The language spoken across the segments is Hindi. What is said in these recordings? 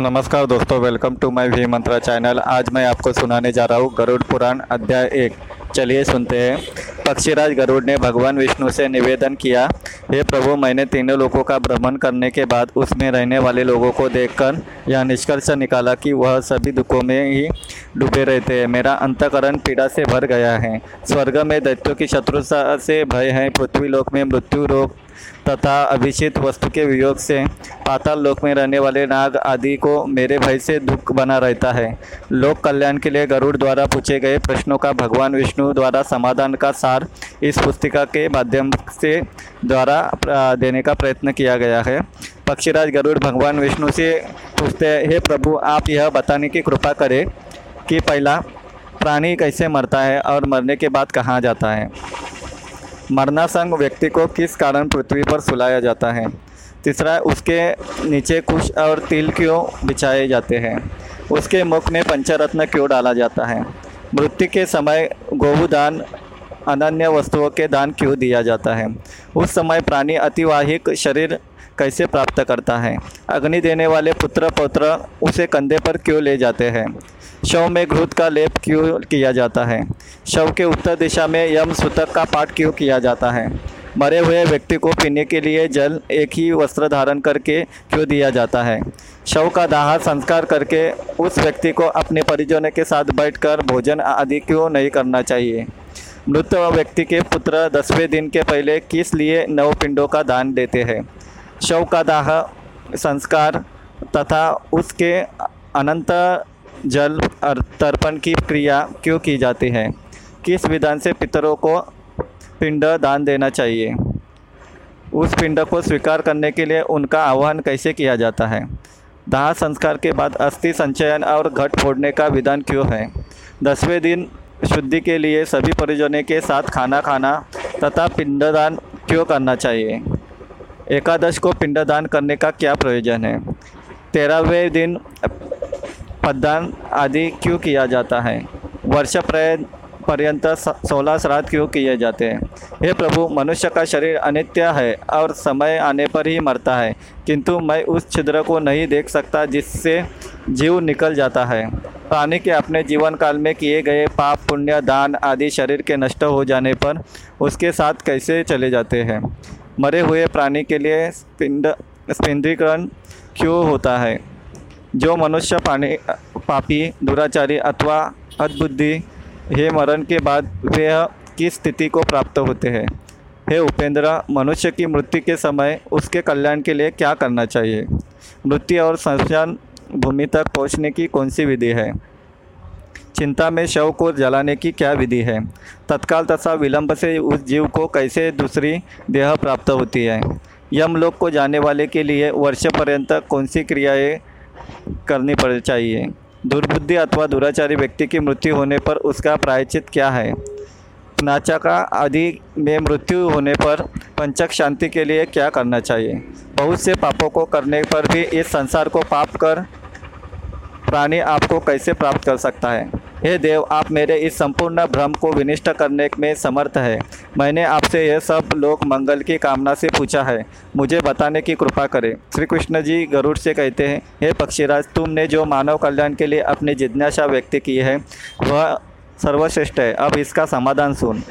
नमस्कार दोस्तों welcome to my V Mantra channel आज मैं आपको सुनाने जा रहा हूँ गरुड़ पुराण अध्याय एक। चलिए सुनते हैं। पक्षीराज गरुड़ ने भगवान विष्णु से निवेदन किया, हे प्रभु, मैंने तीनों लोगों का भ्रमण करने के बाद उसमें रहने वाले लोगों को देखकर यह निष्कर्ष निकाला कि वह सभी दुखों में ही डूबे रहते हैं। मेरा अंतकरण पीड़ा से भर गया है। स्वर्ग में दैत्यों की शत्रुता से भय है। पृथ्वी लोक में मृत्यु रोग तथा अभिषित वस्तु के वियोग से पाताल लोक में रहने वाले नाग आदि को मेरे भय से दुख बना रहता है। लोक कल्याण के लिए गरुड़ द्वारा पूछे गए प्रश्नों का भगवान विष्णु द्वारा समाधान का सार इस पुस्तिका के माध्यम से द्वारा देने का प्रयत्न किया गया है। पक्षीराज गरुड़ भगवान विष्णु से पूछते हैं, हे प्रभु, आप यह बताने की कृपा करें कि पहला प्राणी कैसे मरता है और मरने के बाद कहाँ जाता है? मरना संग व्यक्ति को किस कारण पृथ्वी पर सुलाया जाता है? तीसरा, उसके नीचे कुश और तिल क्यों बिछाए जाते हैं? उसके मुख में पंचरत्न क्यों डाला जाता है? मृत्यु के समय गोहुदान अनन्य वस्तुओं के दान क्यों दिया जाता है? उस समय प्राणी अतिवाहिक शरीर कैसे प्राप्त करता है? अग्नि देने वाले पुत्र पौत्र उसे कंधे पर क्यों ले जाते हैं? शव में घृत का लेप क्यों किया जाता है? शव के उत्तर दिशा में यम सूतक का पाठ क्यों किया जाता है? मरे हुए व्यक्ति को पीने के लिए जल एक ही वस्त्र धारण करके क्यों दिया जाता है? शव का दाह संस्कार करके उस व्यक्ति को अपने परिजनों के साथ बैठकर भोजन आदि क्यों नहीं करना चाहिए? मृत व्यक्ति के पुत्र दसवें दिन के पहले किस लिए नव पिंडों का दान देते हैं? शव का दाह संस्कार तथा उसके अनंत जल तर्पण की क्रिया क्यों की जाती है? किस विधान से पितरों को पिंड दान देना चाहिए? उस पिंड को स्वीकार करने के लिए उनका आह्वान कैसे किया जाता है? दाह संस्कार के बाद अस्थि संचयन और घट फोड़ने का विधान क्यों है? दसवें दिन शुद्धि के लिए सभी परिजनों के साथ खाना खाना तथा पिंडदान क्यों करना चाहिए? एकादश को पिंडदान करने का क्या प्रयोजन है? तेरहवें दिन पददान आदि क्यों किया जाता है? वर्ष पर्यंत सोलह श्राद्ध क्यों किए जाते हैं? हे प्रभु, मनुष्य का शरीर अनित्य है और समय आने पर ही मरता है, किंतु मैं उस छिद्र को नहीं देख सकता जिससे जीव निकल जाता है। प्राणी के अपने जीवन काल में किए गए पाप, पुण्य, दान आदि शरीर के नष्ट हो जाने पर उसके साथ कैसे चले जाते हैं? मरे हुए प्राणी के लिए पिंड स्पिंद्रीकरण क्यों होता है? जो मनुष्य पाणी पापी, दुराचारी अथवा अद्बुद्धि हे मरण के बाद वे किस स्थिति को प्राप्त होते हैं? हे उपेंद्र, मनुष्य की मृत्यु के समय उसके कल्याण के लिए क्या करना चाहिए? मृत्यु और संस्थान भूमि तक पहुँचने की कौन सी विधि है? चिंता में शव को जलाने की क्या विधि है? तत्काल तथा विलंब से उस जीव को कैसे दूसरी देह प्राप्त होती है? यम लोक को जाने वाले के लिए वर्ष पर्यंत कौन सी क्रियाएँ करनी पड़ चाहिए? दुर्बुद्धि अथवा दुराचारी व्यक्ति की मृत्यु होने पर उसका प्रायचित क्या है? नाचा का आदि में मृत्यु होने पर पंचक शांति के लिए क्या करना चाहिए? बहुत से पापों को करने पर भी इस संसार को पाप कर प्राणी आपको कैसे प्राप्त कर सकता है? हे देव, आप मेरे इस संपूर्ण भ्रम को विनिष्ट करने में समर्थ है। मैंने आपसे यह सब लोक मंगल की कामना से पूछा है। मुझे बताने की कृपा करें। श्री कृष्ण जी गरुड़ से कहते हैं, हे पक्षीराज, तुमने जो मानव कल्याण के लिए अपनी जिज्ञासा व्यक्त की है, वह सर्वश्रेष्ठ है। अब इसका समाधान सुन।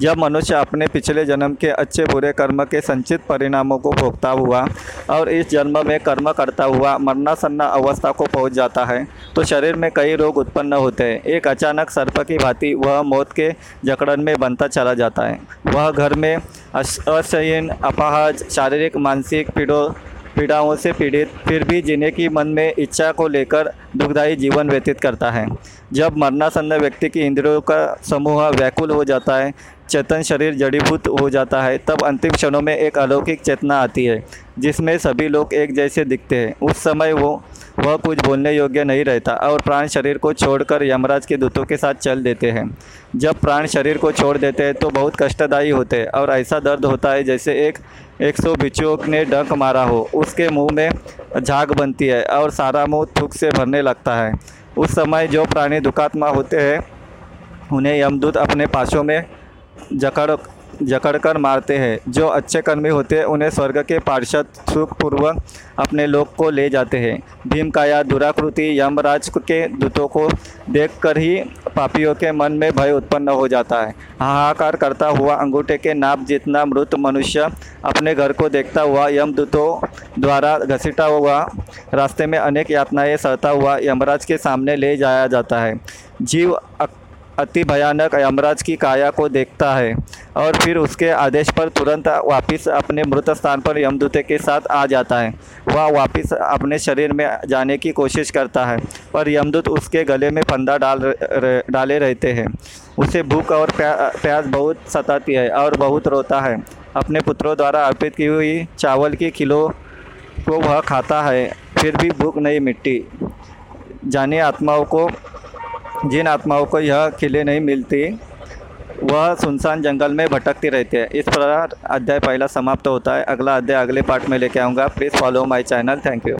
जब मनुष्य अपने पिछले जन्म के अच्छे बुरे कर्म के संचित परिणामों को भोगता हुआ और इस जन्म में कर्म करता हुआ मरना सन्ना अवस्था को पहुँच जाता है तो शरीर में कई रोग उत्पन्न होते हैं। एक अचानक सर्प की भांति वह मौत के जकड़न में बनता चला जाता है। वह घर में असहन, अपाहज, शारीरिक, मानसिक, पीड़ों पीड़ाओं से पीड़ित, फिर भी जीने की मन में इच्छा को लेकर दुखदायी जीवन व्यतीत करता है। जब मरनासन्न व्यक्ति की इंद्रियों का समूह व्याकुल हो जाता है, चेतन शरीर जड़ीभूत हो जाता है, तब अंतिम क्षणों में एक अलौकिक चेतना आती है, जिसमें सभी लोग एक जैसे दिखते हैं। उस समय वो, वह कुछ बोलने योग्य नहीं रहता और प्राण शरीर को छोड़कर यमराज के दूतों के साथ चल देते हैं। जब प्राण शरीर को छोड़ देते हैं तो बहुत कष्टदायी होते हैं और ऐसा दर्द होता है जैसे एक एक सौ बिच्छुओं ने डंक मारा हो। उसके मुँह में झाग बनती है और सारा मुँह थूक से भरने लगता है। उस समय जो प्राणी दुखात्मा होते हैं, उन्हें यमदूत अपने पासों में जकड़ जकड़कर मारते हैं। जो अच्छे कर्मी होते हैं, उन्हें स्वर्ग के पार्षद सुखपूर्वक अपने लोक को ले जाते हैं। भीम का यह दुराकृति यमराज के दूतों को देखकर ही पापियों के मन में भय उत्पन्न हो जाता है। हाहाकार करता हुआ अंगूठे के नाप जितना मृत मनुष्य अपने घर को देखता हुआ यमदूतों द्वारा घसीटा हुआ रास्ते में अनेक यातनाएँ सहता हुआ यमराज के सामने ले जाया जाता है। जीव अक- अति भयानक यमराज की काया को देखता है और फिर उसके आदेश पर तुरंत वापस अपने मृत स्थान पर यमदूते के साथ आ जाता है। वह वापस अपने शरीर में जाने की कोशिश करता है पर यमदूत उसके गले में फंदा डाल डाले रहते हैं। उसे भूख और प्या, प्यास बहुत सताती है और बहुत रोता है। अपने पुत्रों द्वारा अर्पित की हुई चावल की किलो को वह खाता है फिर भी भूख नहीं मिटती। जाने आत्माओं को जिन आत्माओं को यह खिले नहीं मिलती, वह सुनसान जंगल में भटकती रहती है। इस प्रकार अध्याय पहला समाप्त होता है। अगला अध्याय अगले पार्ट में लेके आऊँगा। Please follow my channel thank you